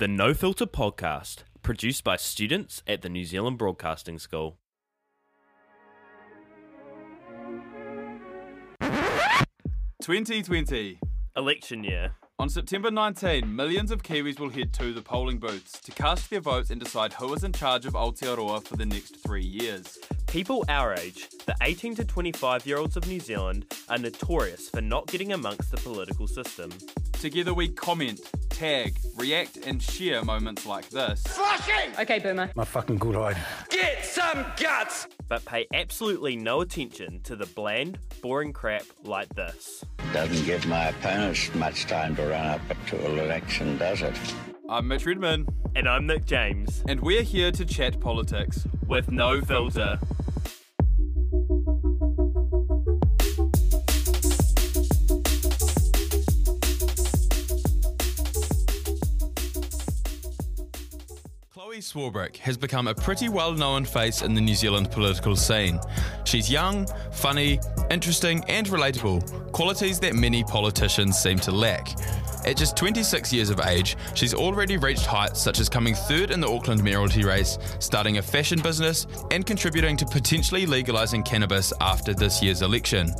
the No Filter podcast, produced by students at the New Zealand Broadcasting School. Twenty twenty. Election year. On September 19, millions of Kiwis will head to the polling booths to cast their votes and decide who is in charge of Aotearoa for the next three years. People our age, the 18 to 25 year olds of New Zealand, are notorious for not getting amongst the political system. Together we comment, tag, react, and share moments like this. Okay, Boomer. My fucking good idea. Get some guts! but pay absolutely no attention to the bland, boring crap like this. Doesn't give my opponents much time to run up to an election, does it? I'm Mitch Redman, And I'm Nick James, and we're here to chat politics. with no filter. Chloe Swarbrick has become a pretty well known face in the New Zealand political scene. She's young, funny, interesting, and relatable, qualities that many politicians seem to lack. At just 26 years of age, she's already reached heights such as coming third in the Auckland mayoralty race, starting a fashion business, and contributing to potentially legalising cannabis after this year's election.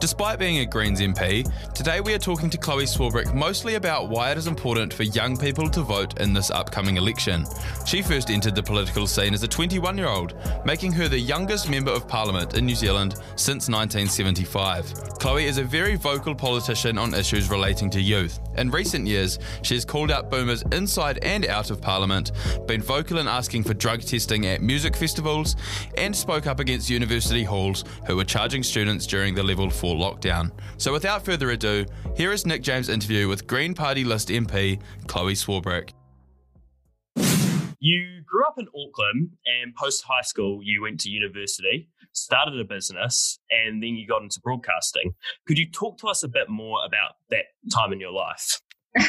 Despite being a Greens MP, today we are talking to Chloe Swarbrick mostly about why it is important for young people to vote in this upcoming election. She first entered the political scene as a 21 year old, making her the youngest Member of Parliament in New Zealand since 1975. Chloe is a very vocal politician on issues relating to youth. In recent years, she has called out boomers inside and out of Parliament, been vocal in asking for drug testing at music festivals, and spoke up against university halls who were charging students during the level 4 lockdown. So without further ado, here is Nick James' interview with Green Party list MP Chloe Swarbrick. You grew up in Auckland and post high school, you went to university, started a business, and then you got into broadcasting. Could you talk to us a bit more about that time in your life?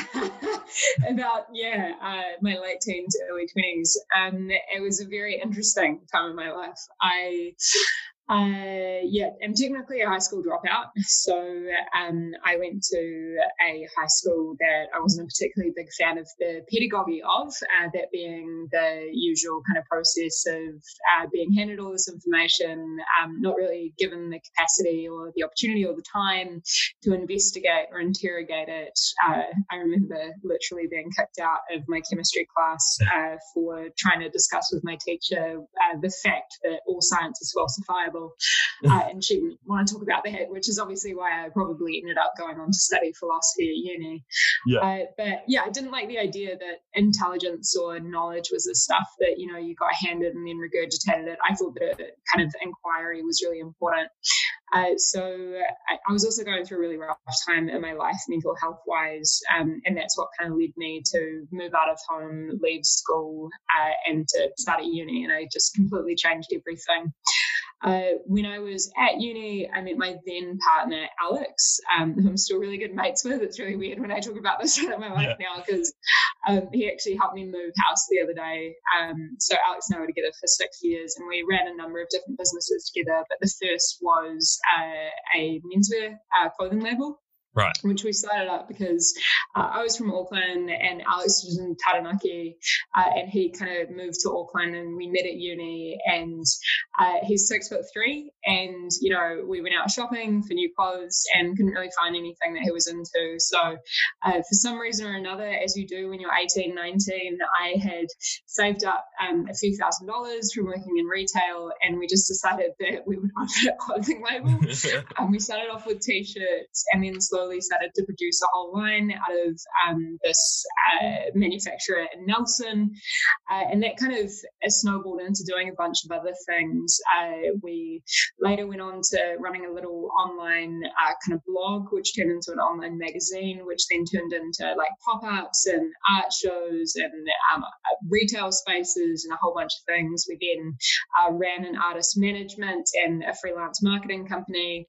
About yeah, uh, my late teens, early twenties. Um, it was a very interesting time in my life. I, uh, yeah, I'm technically a high school dropout. So um, I went to a high school that I wasn't a particularly big fan of the pedagogy of, uh, that being the usual kind of process of uh, being handed all this information, um, not really given the capacity or the opportunity or the time to investigate or interrogate it. Uh, I remember literally being kicked out of my chemistry class uh, for trying to discuss with my teacher uh, the fact that all science is falsifiable. Uh, and she didn't want to talk about that, which is obviously why I probably ended up going on to study philosophy at uni. Yeah. Uh, but yeah, I didn't like the idea that intelligence or knowledge was the stuff that, you know, you got handed and then regurgitated it. I thought that kind of inquiry was really important. Uh, so I, I was also going through a really rough time in my life, mental health wise, um, and that's what kind of led me to move out of home, leave school, uh, and to start at uni. And I just completely changed everything. Uh, when I was at uni, I met my then partner, Alex, um, who I'm still really good mates with. It's really weird when I talk about this side of my life now because um, he actually helped me move house the other day. Um, so Alex and I were together for six years and we ran a number of different businesses together. But the first was uh, a menswear uh, clothing label. Right. Which we started up because uh, I was from Auckland and Alex was in Taranaki, uh, and he kind of moved to Auckland and we met at uni. And uh, he's six foot three, and you know we went out shopping for new clothes and couldn't really find anything that he was into. So uh, for some reason or another, as you do when you're 18, 19, I had saved up um, a few thousand dollars from working in retail, and we just decided that we would open a clothing label. Um, we started off with t-shirts and then slowly started to produce a whole line out of um, this uh, manufacturer in Nelson. Uh, and that kind of uh, snowballed into doing a bunch of other things. Uh, we later went on to running a little online uh, kind of blog, which turned into an online magazine, which then turned into like pop-ups and art shows and um, retail spaces and a whole bunch of things. We then uh, ran an artist management and a freelance marketing company.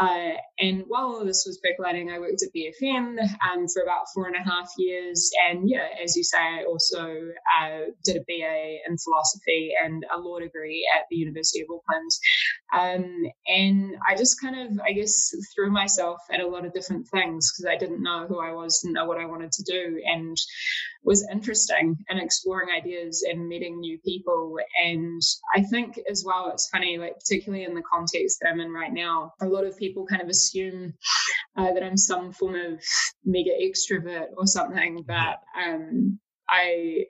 Uh, and while all this was percolating, I worked at BFM um, for about four and a half years. And yeah, as you say, I also uh, did a BA in philosophy and a law degree at the University of Auckland. Um, and I just kind of, I guess, threw myself at a lot of different things because I didn't know who I was, didn't know what I wanted to do, and was interesting and exploring ideas and meeting new people. And I think as well, it's funny, like particularly in the context that I'm in right now, a lot of people kind of assume uh, that I'm some form of mega extrovert or something, but um, I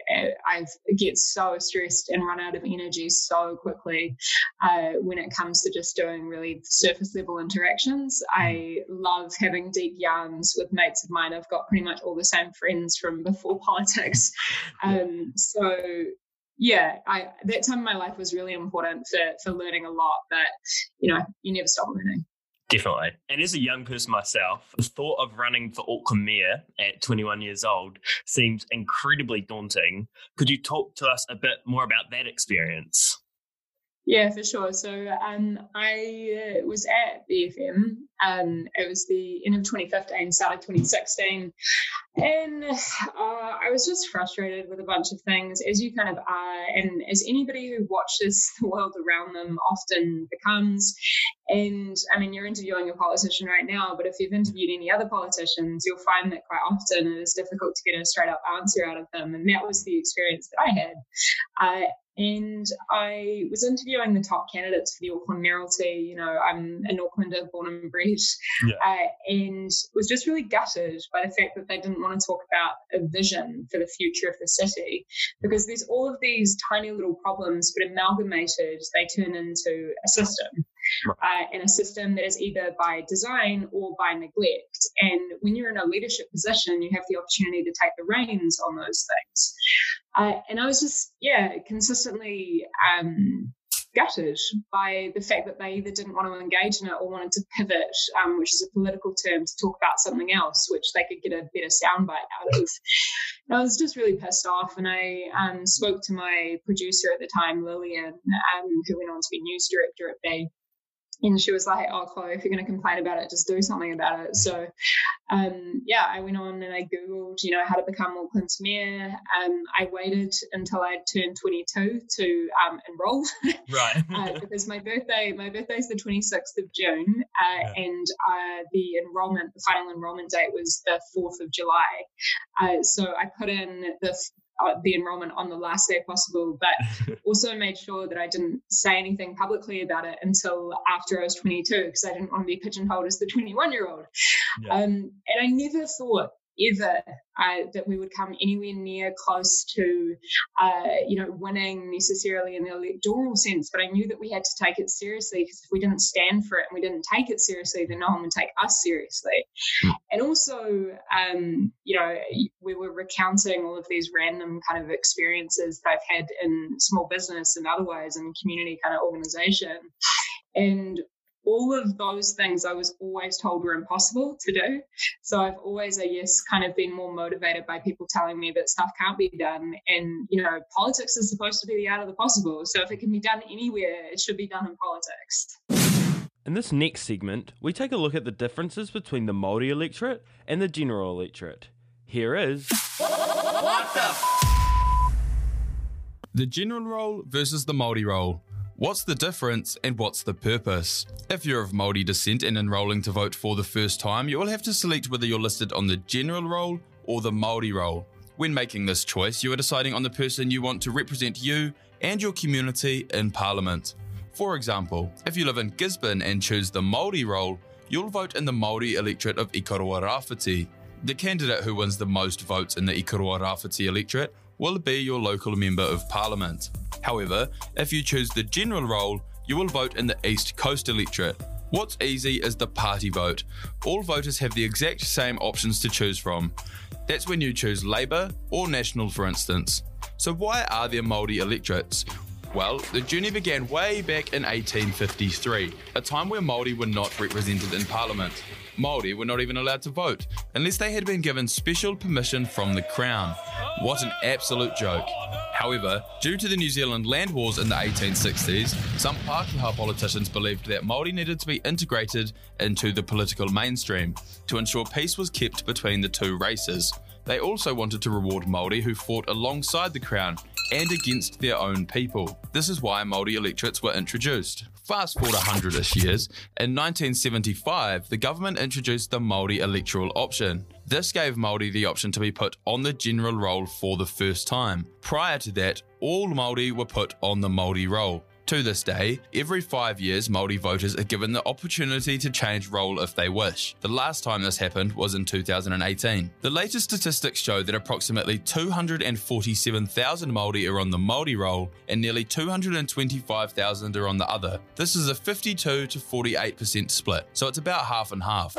I get so stressed and run out of energy so quickly uh, when it comes to just doing really surface level interactions. I love having deep yarns with mates of mine. I've got pretty much all the same friends from before politics. Um, so yeah, I that time in my life was really important for for learning a lot. But you know, you never stop learning. Definitely. And as a young person myself, the thought of running for Auckland Mayor at 21 years old seems incredibly daunting. Could you talk to us a bit more about that experience? Yeah, for sure. So um, I uh, was at BFM. Um, it was the end of 2015, start of 2016. And uh, I was just frustrated with a bunch of things, as you kind of are, and as anybody who watches the world around them often becomes. And I mean, you're interviewing a politician right now, but if you've interviewed any other politicians, you'll find that quite often it is difficult to get a straight up answer out of them. And that was the experience that I had. Uh, and I was interviewing the top candidates for the Auckland mayoralty. You know, I'm an Aucklander born and bred, yeah. uh, and was just really gutted by the fact that they didn't want to talk about a vision for the future of the city, because there's all of these tiny little problems, but amalgamated, they turn into a system uh, in a system that is either by design or by neglect. And when you're in a leadership position, you have the opportunity to take the reins on those things. Uh, and I was just, yeah, consistently um, gutted by the fact that they either didn't want to engage in it or wanted to pivot, um, which is a political term, to talk about something else, which they could get a better soundbite out of. And I was just really pissed off, and I um, spoke to my producer at the time, Lillian, um, who went on to be news director at Bay and she was like, "Oh, Chloe, if you're going to complain about it, just do something about it." So, um, yeah, I went on and I googled, you know, how to become Auckland's mayor. Um, I waited until I turned 22 to um, enroll, right? uh, because my birthday, my birthday is the 26th of June, uh, yeah. and uh, the enrollment, the final enrollment date was the 4th of July. Uh, so I put in the the enrollment on the last day possible, but also made sure that I didn't say anything publicly about it until after I was 22 because I didn't want to be pigeonholed as the 21 year old. Yeah. Um, and I never thought ever uh, that we would come anywhere near close to, uh, you know, winning necessarily in the electoral sense. But I knew that we had to take it seriously because if we didn't stand for it and we didn't take it seriously, then no one would take us seriously. Hmm. And also, um, you know, we were recounting all of these random kind of experiences that I've had in small business and otherwise in community kind of organization. And all of those things I was always told were impossible to do. So I've always, I guess, kind of been more motivated by people telling me that stuff can't be done. And, you know, politics is supposed to be the art of the possible. So if it can be done anywhere, it should be done in politics. In this next segment, we take a look at the differences between the Māori electorate and the general electorate. Here is. What the? The general roll versus the Māori roll. What's the difference and what's the purpose? If you're of Māori descent and enrolling to vote for the first time, you will have to select whether you're listed on the general roll or the Māori roll. When making this choice, you are deciding on the person you want to represent you and your community in Parliament. For example, if you live in Gisborne and choose the Māori roll, you'll vote in the Māori electorate of Ikaroa Rāwhiti. The candidate who wins the most votes in the Ikaroa Rāwhiti electorate will be your local Member of Parliament. However, if you choose the general roll, you will vote in the East Coast electorate. What's easy is the party vote. All voters have the exact same options to choose from. That's when you choose Labour or National, for instance. So, why are there Māori electorates? Well, the journey began way back in 1853, a time where Māori were not represented in Parliament. Māori were not even allowed to vote unless they had been given special permission from the Crown. What an absolute joke. However, due to the New Zealand land wars in the 1860s, some Pākehā politicians believed that Māori needed to be integrated into the political mainstream to ensure peace was kept between the two races. They also wanted to reward Māori who fought alongside the Crown, and against their own people. This is why Māori electorates were introduced. Fast forward 100 ish years, in 1975, the government introduced the Māori electoral option. This gave Māori the option to be put on the general roll for the first time. Prior to that, all Māori were put on the Māori roll. To this day, every five years, Māori voters are given the opportunity to change roll if they wish. The last time this happened was in 2018. The latest statistics show that approximately 247,000 Māori are on the Māori roll and nearly 225,000 are on the other. This is a 52 to 48% split, so it's about half and half.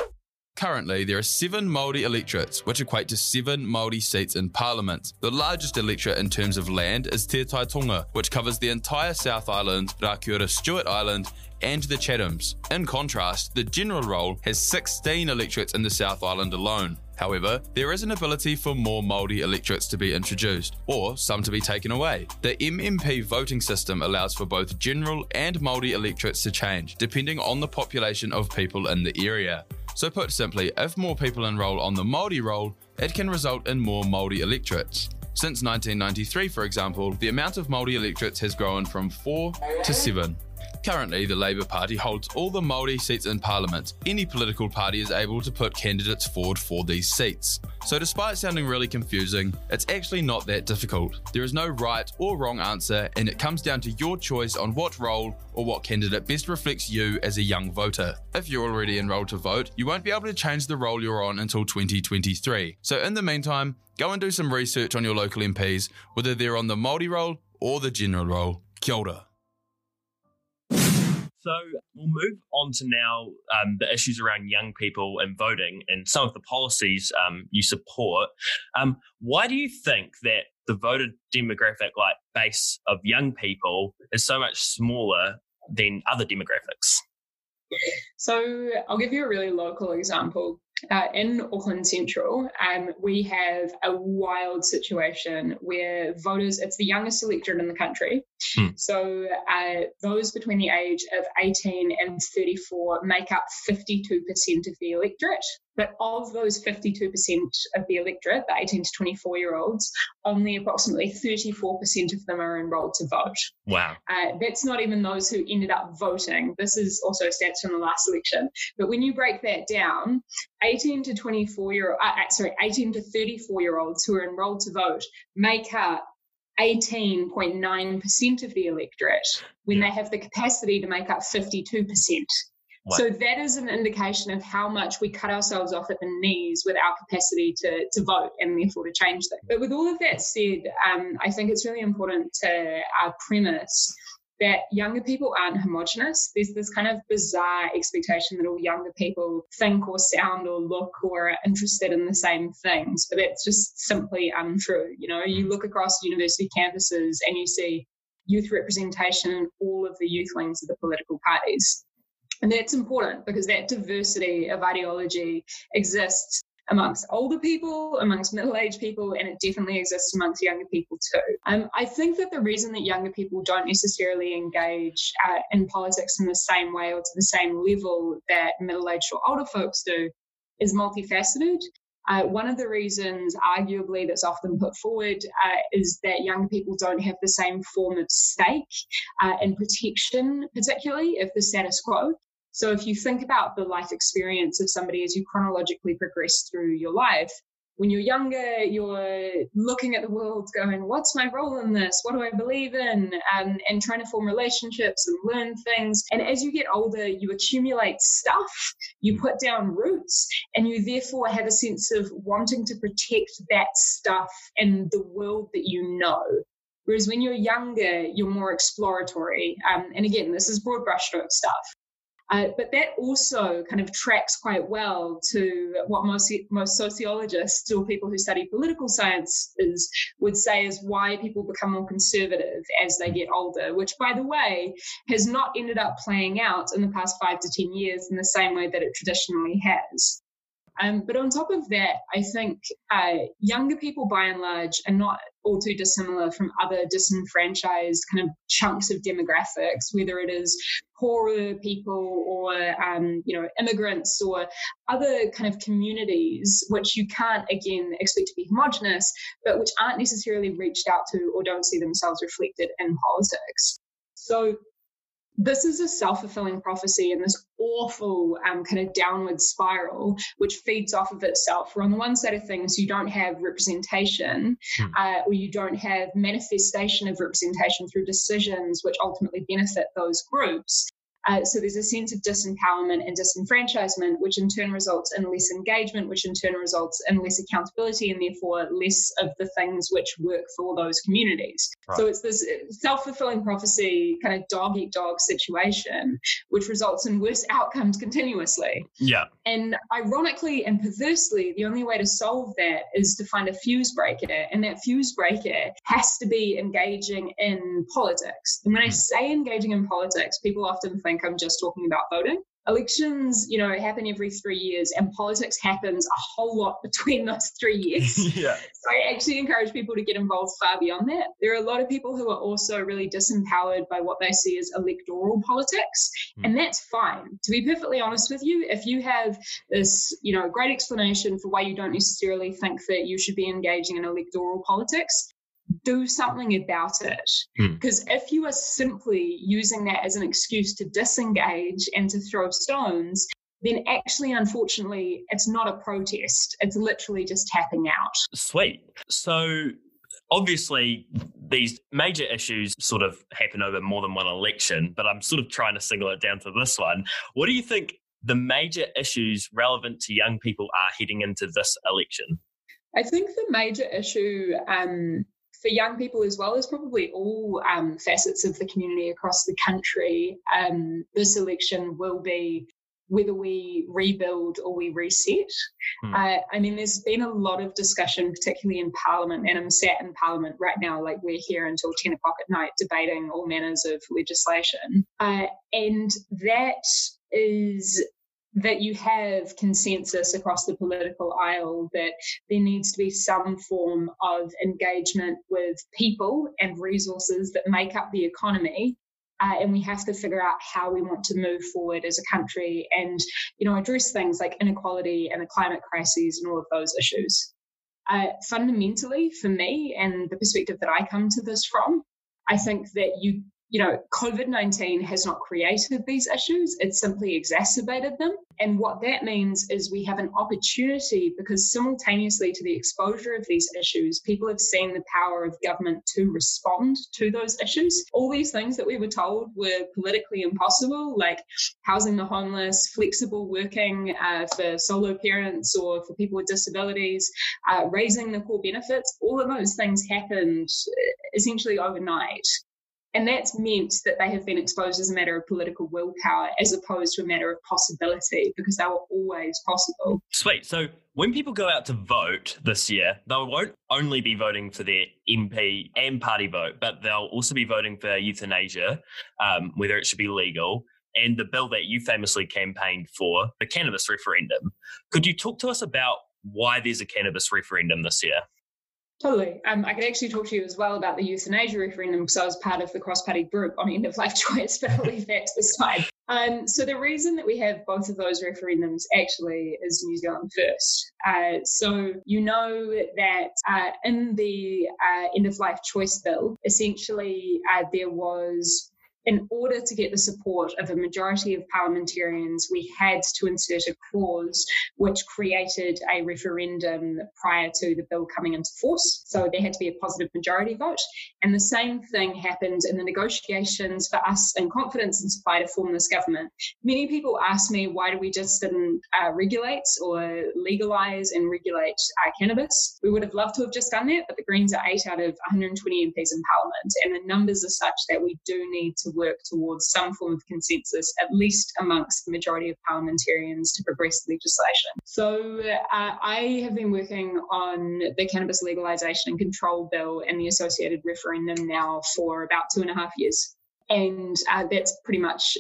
Currently, there are seven Māori electorates, which equate to seven Māori seats in Parliament. The largest electorate in terms of land is Te Taitonga, which covers the entire South Island, Rakiura Stewart Island, and the Chathams. In contrast, the general roll has 16 electorates in the South Island alone. However, there is an ability for more Māori electorates to be introduced, or some to be taken away. The MMP voting system allows for both general and Māori electorates to change, depending on the population of people in the area. So put simply, if more people enrol on the Māori roll, it can result in more Māori electorates. Since 1993, for example, the amount of Māori electorates has grown from 4 to 7. Currently, the Labour Party holds all the Māori seats in Parliament. Any political party is able to put candidates forward for these seats. So, despite sounding really confusing, it's actually not that difficult. There is no right or wrong answer, and it comes down to your choice on what roll or what candidate best reflects you as a young voter. If you're already enrolled to vote, you won't be able to change the roll you're on until 2023. So, in the meantime, go and do some research on your local MPs, whether they're on the Māori roll or the general roll. Kia ora. So we'll move on to now um, the issues around young people and voting and some of the policies um, you support. Um, why do you think that the voter demographic like base of young people is so much smaller than other demographics? So I'll give you a really local example. Uh, in Auckland Central, um, we have a wild situation where voters, it's the youngest electorate in the country. Hmm. So uh, those between the age of 18 and 34 make up 52% of the electorate. But of those 52% of the electorate, the 18 to 24 year olds, only approximately 34% of them are enrolled to vote. Wow. Uh, that's not even those who ended up voting. This is also stats from the last election. But when you break that down, 18 to 24 year uh, uh sorry 18 to 34 year olds who are enrolled to vote make up 18.9% of the electorate when they have the capacity to make up 52%. Wow. So that is an indication of how much we cut ourselves off at the knees with our capacity to, to vote and therefore to change things. But with all of that said, um, I think it's really important to our premise that younger people aren't homogenous. There's this kind of bizarre expectation that all younger people think or sound or look or are interested in the same things, but that's just simply untrue. You know, you look across university campuses and you see youth representation in all of the youth wings of the political parties. And that's important because that diversity of ideology exists amongst older people, amongst middle aged people, and it definitely exists amongst younger people too. Um, I think that the reason that younger people don't necessarily engage uh, in politics in the same way or to the same level that middle aged or older folks do is multifaceted. Uh, one of the reasons, arguably, that's often put forward uh, is that young people don't have the same form of stake uh, and protection, particularly if the status quo. So if you think about the life experience of somebody as you chronologically progress through your life, when you're younger, you're looking at the world going, what's my role in this? What do I believe in? And trying to form relationships and learn things. And as you get older, you accumulate stuff, you put down roots, and you therefore have a sense of wanting to protect that stuff and the world that you know. Whereas when you're younger, you're more exploratory. Um, and again, this is broad brushstroke stuff. Uh, but that also kind of tracks quite well to what most most sociologists or people who study political science is would say is why people become more conservative as they get older, which by the way has not ended up playing out in the past five to ten years in the same way that it traditionally has. Um, but on top of that, I think uh, younger people by and large are not all too dissimilar from other disenfranchised kind of chunks of demographics, whether it is poorer people or um, you know immigrants or other kind of communities which you can't again expect to be homogenous but which aren't necessarily reached out to or don't see themselves reflected in politics. So this is a self-fulfilling prophecy and this awful um, kind of downward spiral which feeds off of itself where on the one side of things you don't have representation hmm. uh, or you don't have manifestation of representation through decisions which ultimately benefit those groups uh, so there's a sense of disempowerment and disenfranchisement, which in turn results in less engagement, which in turn results in less accountability and therefore less of the things which work for those communities. Right. So it's this self fulfilling prophecy kind of dog eat dog situation, which results in worse outcomes continuously. Yeah. And ironically and perversely, the only way to solve that is to find a fuse breaker. And that fuse breaker has to be engaging in politics. And when I hmm. say engaging in politics, people often think think I'm just talking about voting. Elections, you know, happen every three years, and politics happens a whole lot between those three years. yeah. So I actually encourage people to get involved far beyond that. There are a lot of people who are also really disempowered by what they see as electoral politics, mm. and that's fine. To be perfectly honest with you, if you have this, you know, great explanation for why you don't necessarily think that you should be engaging in electoral politics, do something about it. Hmm. Because mm. if you are simply using that as an excuse to disengage and to throw stones, then actually, unfortunately, it's not a protest. It's literally just tapping out. Sweet. So, obviously, these major issues sort of happen over more than one election, but I'm sort of trying to single it down to this one. What do you think the major issues relevant to young people are heading into this election? I think the major issue um, for young people as well as probably all um, facets of the community across the country, um, this election will be whether we rebuild or we reset. Hmm. Uh, I mean, there's been a lot of discussion, particularly in Parliament, and I'm sat in Parliament right now, like we're here until 10 o'clock at night debating all manners of legislation. Uh, and that is that you have consensus across the political aisle that there needs to be some form of engagement with people and resources that make up the economy uh, and we have to figure out how we want to move forward as a country and you know address things like inequality and the climate crises and all of those issues. Uh, fundamentally for me and the perspective that i come to this from i think that you you know, COVID 19 has not created these issues, it simply exacerbated them. And what that means is we have an opportunity because simultaneously to the exposure of these issues, people have seen the power of government to respond to those issues. All these things that we were told were politically impossible, like housing the homeless, flexible working uh, for solo parents or for people with disabilities, uh, raising the core benefits, all of those things happened uh, essentially overnight. And that's meant that they have been exposed as a matter of political willpower as opposed to a matter of possibility because they were always possible. Sweet. So when people go out to vote this year, they won't only be voting for their MP and party vote, but they'll also be voting for euthanasia, um, whether it should be legal, and the bill that you famously campaigned for, the cannabis referendum. Could you talk to us about why there's a cannabis referendum this year? Totally. Um, I could actually talk to you as well about the euthanasia referendum because I was part of the cross party group on end of life choice, but I'll leave that to the side. Um, so, the reason that we have both of those referendums actually is New Zealand first. Uh, so, you know that uh, in the uh, end of life choice bill, essentially uh, there was in order to get the support of a majority of parliamentarians, we had to insert a clause which created a referendum prior to the bill coming into force. So there had to be a positive majority vote. And the same thing happened in the negotiations for us in confidence and supply to form this government. Many people ask me, why do we just didn't uh, regulate or legalize and regulate uh, cannabis? We would have loved to have just done that, but the Greens are eight out of 120 MPs in Parliament, and the numbers are such that we do need to work towards some form of consensus, at least amongst the majority of parliamentarians, to progress legislation. So uh, I have been working on the cannabis legalisation and control bill and the associated referendum now for about two and a half years. And uh, that's pretty much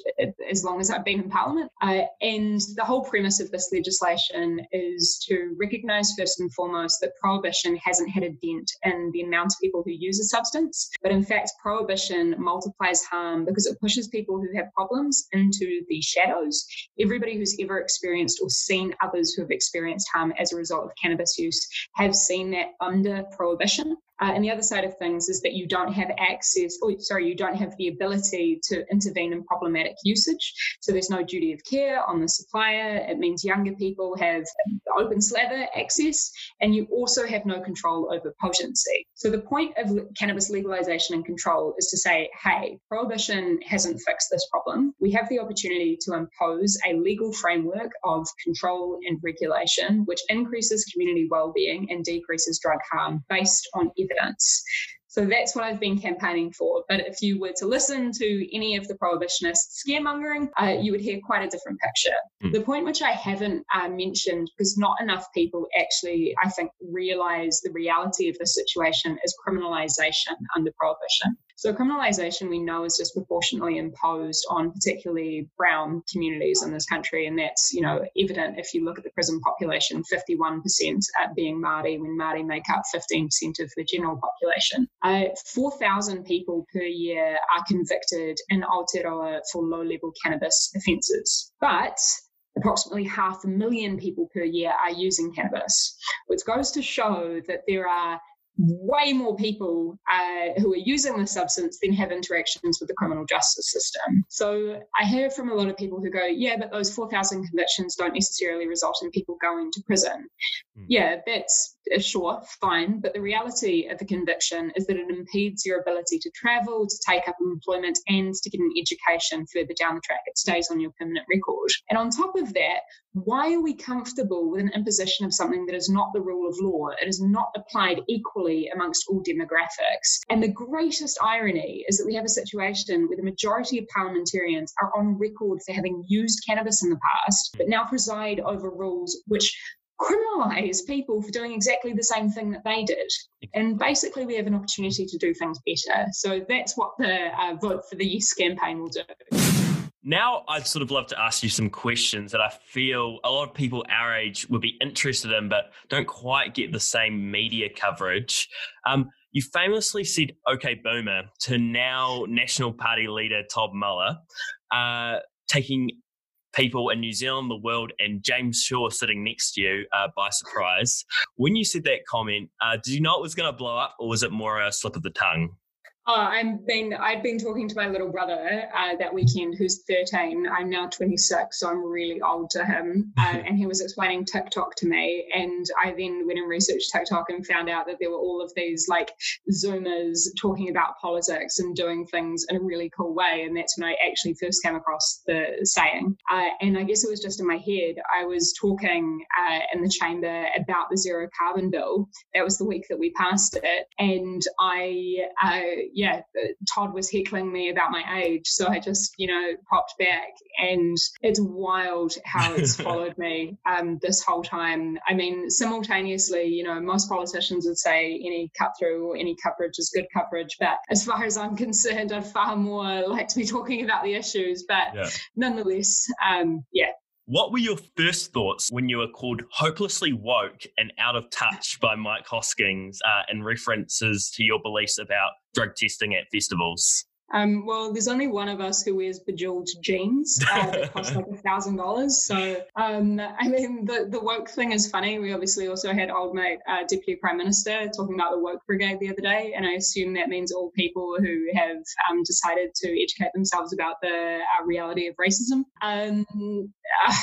as long as I've been in Parliament. Uh, and the whole premise of this legislation is to recognise first and foremost that prohibition hasn't had a dent in the amount of people who use a substance, but in fact, prohibition multiplies harm because it pushes people who have problems into the shadows. Everybody who's ever experienced or seen others who have experienced harm as a result of cannabis use have seen that under prohibition. Uh, and the other side of things is that you don't have access, or sorry, you don't have the ability to intervene in problematic usage. So there's no duty of care on the supplier. It means younger people have open slather access, and you also have no control over potency. So the point of cannabis legalization and control is to say, hey, prohibition hasn't fixed this problem. We have the opportunity to impose a legal framework of control and regulation, which increases community well-being and decreases drug harm based on evidence. So that's what I've been campaigning for. But if you were to listen to any of the prohibitionist scaremongering, uh, you would hear quite a different picture. Mm. The point which I haven't uh, mentioned, because not enough people actually, I think, realize the reality of the situation is criminalization under prohibition. So criminalisation we know is disproportionately imposed on particularly brown communities in this country, and that's you know evident if you look at the prison population, 51% at being Māori, when Māori make up 15% of the general population. Uh, 4,000 people per year are convicted in Aotearoa for low-level cannabis offences, but approximately half a million people per year are using cannabis, which goes to show that there are way more people uh, who are using the substance than have interactions with the criminal justice system. So I hear from a lot of people who go, yeah, but those 4,000 convictions don't necessarily result in people going to prison. Mm. Yeah, that's sure, fine. But the reality of a conviction is that it impedes your ability to travel, to take up employment, and to get an education further down the track. It stays on your permanent record. And on top of that, why are we comfortable with an imposition of something that is not the rule of law? It is not applied equally amongst all demographics. And the greatest irony is that we have a situation where the majority of parliamentarians are on record for having used cannabis in the past, but now preside over rules which criminalize people for doing exactly the same thing that they did. And basically, we have an opportunity to do things better. So that's what the uh, vote for the Yes campaign will do. Now, I'd sort of love to ask you some questions that I feel a lot of people our age would be interested in, but don't quite get the same media coverage. Um, you famously said "Okay, Boomer" to now National Party leader Todd Muller, uh, taking people in New Zealand, the world, and James Shaw sitting next to you uh, by surprise. When you said that comment, uh, did you know it was going to blow up, or was it more a slip of the tongue? Oh, I've been I'd been talking to my little brother uh, that weekend, who's 13. I'm now 26, so I'm really old to him. Uh, and he was explaining TikTok to me, and I then went and researched TikTok and found out that there were all of these like Zoomers talking about politics and doing things in a really cool way. And that's when I actually first came across the saying. Uh, and I guess it was just in my head. I was talking uh, in the chamber about the zero carbon bill. That was the week that we passed it, and I uh, yeah, Todd was heckling me about my age. So I just, you know, popped back. And it's wild how it's followed me um, this whole time. I mean, simultaneously, you know, most politicians would say any cut through or any coverage is good coverage. But as far as I'm concerned, I'd far more like to be talking about the issues. But yeah. nonetheless, um, yeah, what were your first thoughts when you were called hopelessly woke and out of touch by Mike Hosking uh, in references to your beliefs about drug testing at festivals? Um, well, there's only one of us who wears bejeweled jeans uh, that cost like a thousand dollars. So, um, I mean, the, the woke thing is funny. We obviously also had old mate uh, Deputy Prime Minister talking about the woke brigade the other day, and I assume that means all people who have um, decided to educate themselves about the uh, reality of racism. Um, uh,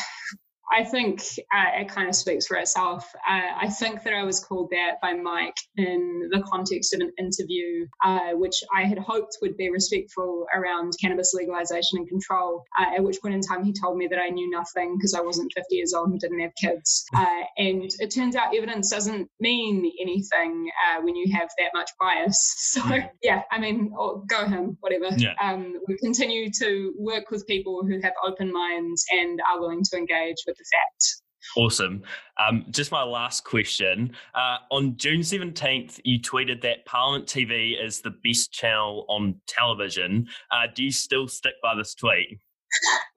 I think uh, it kind of speaks for itself. Uh, I think that I was called that by Mike in the context of an interview, uh, which I had hoped would be respectful around cannabis legalization and control. Uh, at which point in time, he told me that I knew nothing because I wasn't 50 years old and didn't have kids. Uh, and it turns out evidence doesn't mean anything uh, when you have that much bias. So, yeah, I mean, oh, go him, whatever. Yeah. Um, we continue to work with people who have open minds and are willing to engage with facts. Awesome. Um, just my last question. Uh, on June 17th, you tweeted that Parliament TV is the best channel on television. Uh, do you still stick by this tweet?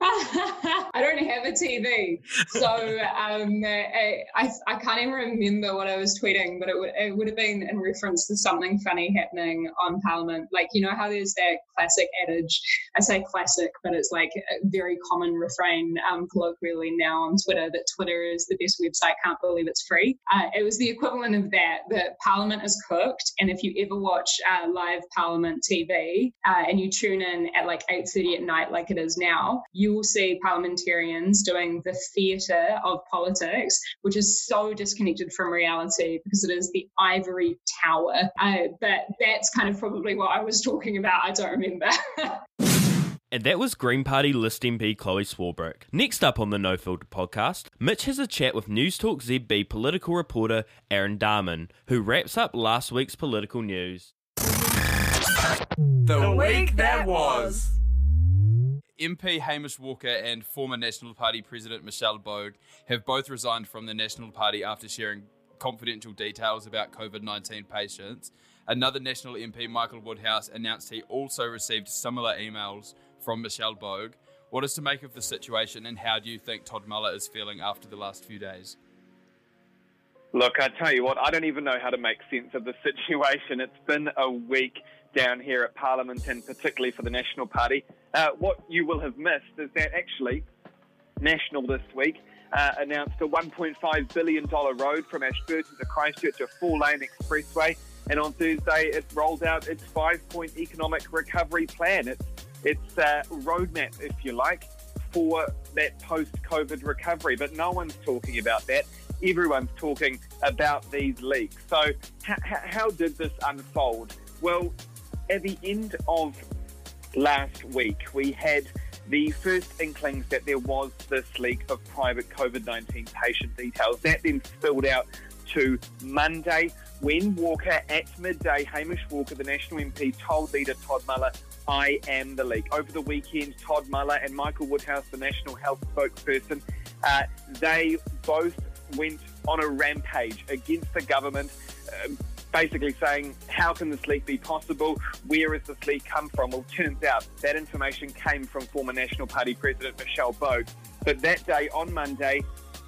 I don't have a TV, so um, I, I, can't even remember what I was tweeting, but it would it would have been in reference to something funny happening on Parliament. Like you know how there's that classic adage. I say classic, but it's like a very common refrain um, colloquially now on Twitter that Twitter is the best website. Can't believe it's free. Uh, it was the equivalent of that. That Parliament is cooked, and if you ever watch uh, live Parliament TV uh, and you tune in at like eight thirty at night, like it is now, you will see parliamentarians doing the theatre of politics, which is so disconnected from reality because it is the ivory tower. Uh, but that's kind of probably what I was talking about. I don't remember. And that was Green Party List MP Chloe Swarbrick. Next up on the No Filter podcast, Mitch has a chat with Newstalk ZB political reporter Aaron Dahmen, who wraps up last week's political news. The week that was. MP Hamish Walker and former National Party President Michelle Boag have both resigned from the National Party after sharing confidential details about COVID 19 patients. Another National MP, Michael Woodhouse, announced he also received similar emails from Michelle Boag. What is to make of the situation, and how do you think Todd Muller is feeling after the last few days? Look, I tell you what, I don't even know how to make sense of the situation. It's been a week down here at Parliament and particularly for the National Party. Uh, what you will have missed is that actually National this week uh, announced a $1.5 billion road from Ashburton to Christchurch, a four-lane expressway. And on Thursday, it rolled out its five-point economic recovery plan. It's its uh, roadmap, if you like, for that post-COVID recovery. But no one's talking about that. Everyone's talking about these leaks. So, h- how did this unfold? Well, at the end of last week, we had the first inklings that there was this leak of private COVID 19 patient details. That then spilled out to Monday when Walker, at midday, Hamish Walker, the National MP, told leader Todd Muller, I am the leak. Over the weekend, Todd Muller and Michael Woodhouse, the National Health spokesperson, uh, they both went on a rampage against the government. Uh, basically saying, how can this leak be possible? Where has this leak come from? Well, turns out that information came from former National Party President Michelle Boag. But that day, on Monday,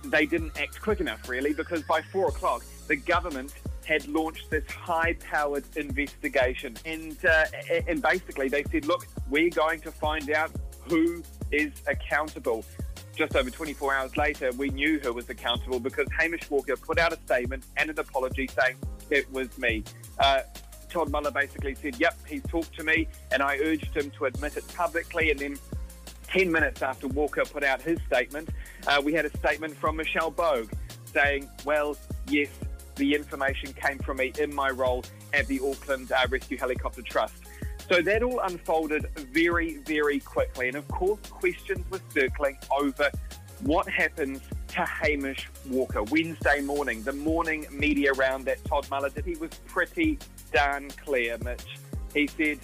they didn't act quick enough, really, because by four o'clock, the government had launched this high-powered investigation, and uh, and basically they said, look, we're going to find out who is accountable. Just over 24 hours later, we knew who was accountable because Hamish Walker put out a statement and an apology saying it was me. Uh, Todd Muller basically said, Yep, he's talked to me, and I urged him to admit it publicly. And then 10 minutes after Walker put out his statement, uh, we had a statement from Michelle Boag saying, Well, yes, the information came from me in my role at the Auckland uh, Rescue Helicopter Trust. So that all unfolded very, very quickly. And of course, questions were circling over what happens to Hamish Walker Wednesday morning, the morning media round that Todd Muller did. He was pretty darn clear, Mitch. He said,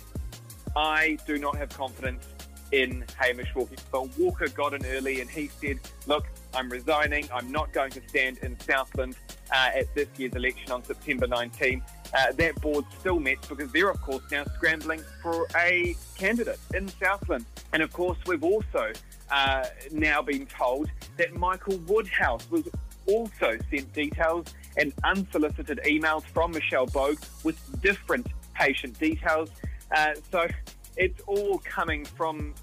I do not have confidence in Hamish Walker. But Walker got in early and he said, Look, I'm resigning. I'm not going to stand in Southland uh, at this year's election on September 19. Uh, that board still met because they're, of course, now scrambling for a candidate in Southland. And of course, we've also uh, now been told that Michael Woodhouse was also sent details and unsolicited emails from Michelle Boag with different patient details. Uh, so it's all coming from,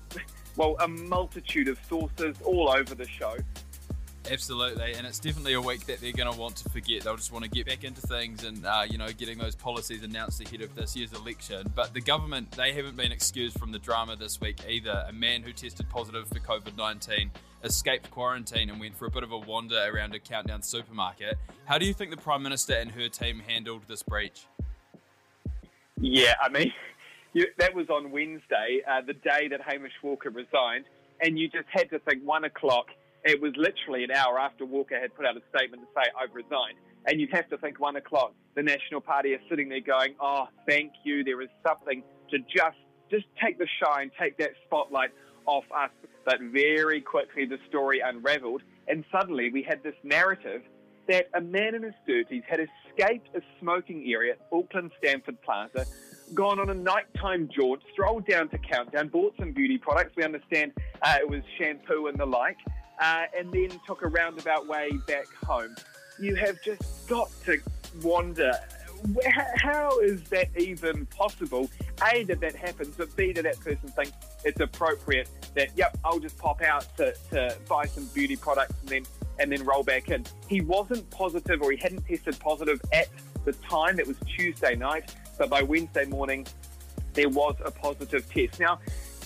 well, a multitude of sources all over the show. Absolutely, and it's definitely a week that they're going to want to forget. They'll just want to get back into things and, uh, you know, getting those policies announced ahead of this year's election. But the government, they haven't been excused from the drama this week either. A man who tested positive for COVID 19 escaped quarantine and went for a bit of a wander around a countdown supermarket. How do you think the Prime Minister and her team handled this breach? Yeah, I mean, that was on Wednesday, uh, the day that Hamish Walker resigned, and you just had to think one o'clock it was literally an hour after Walker had put out a statement to say, I've resigned. And you'd have to think one o'clock, the National Party is sitting there going, oh, thank you. There is something to just, just take the shine, take that spotlight off us. But very quickly, the story unraveled. And suddenly we had this narrative that a man in his 30s had escaped a smoking area at Auckland Stamford Plaza, gone on a nighttime jaunt, strolled down to Countdown, bought some beauty products. We understand uh, it was shampoo and the like, uh, and then took a roundabout way back home. You have just got to wonder how is that even possible? A, that that happens, but B, that that person thinks it's appropriate that, yep, I'll just pop out to, to buy some beauty products and then and then roll back in. He wasn't positive or he hadn't tested positive at the time. It was Tuesday night, but by Wednesday morning, there was a positive test. Now,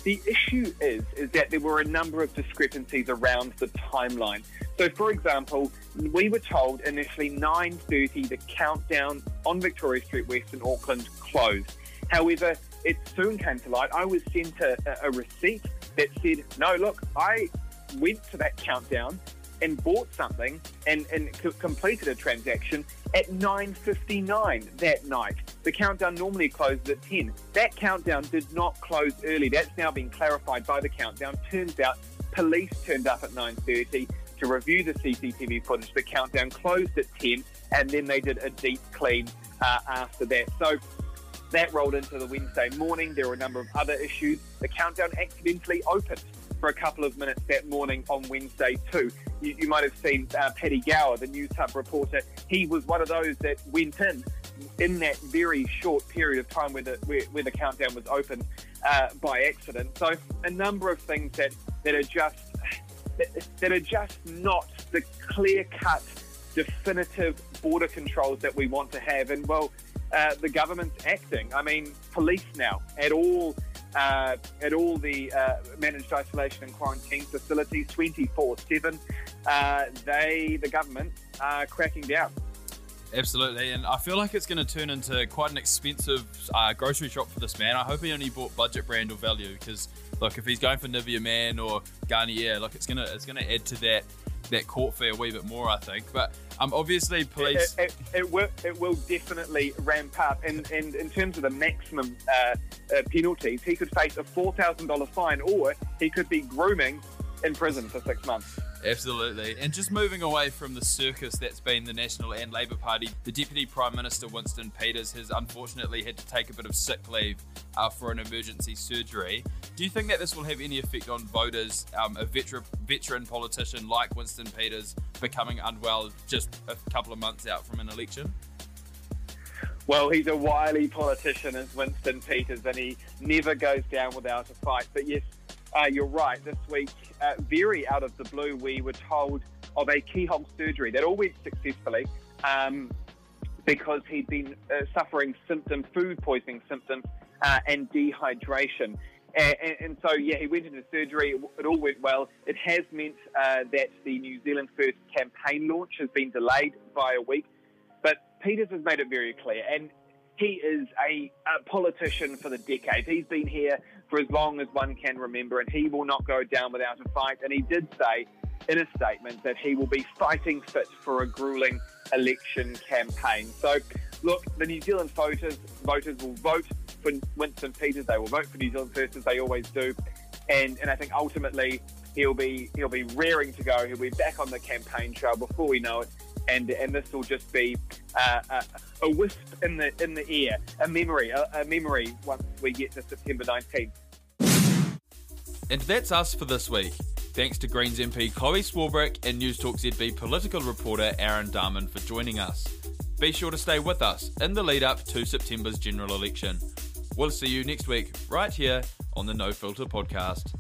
the issue is is that there were a number of discrepancies around the timeline. So, for example, we were told initially 9:30 the countdown on Victoria Street West in Auckland closed. However, it soon came to light. I was sent a, a receipt that said, "No, look, I went to that countdown and bought something and, and completed a transaction at 9.59 that night. The countdown normally closes at 10. That countdown did not close early. That's now been clarified by the countdown. Turns out police turned up at 9.30 to review the CCTV footage. The countdown closed at 10 and then they did a deep clean uh, after that. So that rolled into the Wednesday morning. There were a number of other issues. The countdown accidentally opened for a couple of minutes that morning on Wednesday too. You, you might have seen uh, Paddy Gower, the Newshub reporter. He was one of those that went in in that very short period of time where the where, where the countdown was open uh, by accident. So a number of things that that are just that are just not the clear cut, definitive border controls that we want to have. And well, uh, the government's acting. I mean, police now at all uh, at all the uh, managed isolation and quarantine facilities 24 7. Uh, they, the government, are cracking down. Absolutely, and I feel like it's going to turn into quite an expensive uh, grocery shop for this man. I hope he only bought budget brand or value because, look, if he's going for Nivea Man or Garnier, look, it's gonna it's gonna add to that that court fee a wee bit more, I think. But um, obviously, police. It, it, it, will, it will definitely ramp up. And, and in terms of the maximum uh, uh, penalties, he could face a $4,000 fine or he could be grooming in prison for six months. Absolutely. And just moving away from the circus that's been the National and Labour Party, the Deputy Prime Minister Winston Peters has unfortunately had to take a bit of sick leave uh, for an emergency surgery. Do you think that this will have any effect on voters, um, a veteran, veteran politician like Winston Peters becoming unwell just a couple of months out from an election? Well, he's a wily politician, as Winston Peters, and he never goes down without a fight. But yes, uh, you're right. This week, uh, very out of the blue, we were told of a keyhole surgery that all went successfully um, because he'd been uh, suffering symptoms, food poisoning symptoms, uh, and dehydration. And, and, and, so, yeah, he went into surgery. It all went well. It has meant uh, that the New Zealand First campaign launch has been delayed by a week. But Peters has made it very clear, and he is a, a politician for the decades. He's been here for as long as one can remember, and he will not go down without a fight. And he did say in a statement that he will be fighting fit for a grueling election campaign. So, look, the New Zealand voters voters will vote for Winston Peters. They will vote for New Zealand first, as they always do. And and I think ultimately he'll be he'll be raring to go. He'll be back on the campaign trail before we know it. And, and this will just be uh, a, a, wisp in the in the air, a memory, a, a memory once we get to September 19th. And that's us for this week. Thanks to Greens MP Chloe Swarbrick and Newstalk ZB political reporter Aaron Dahmen for joining us. Be sure to stay with us in the lead up to September's general election. We'll see you next week, right here on the No Filter podcast.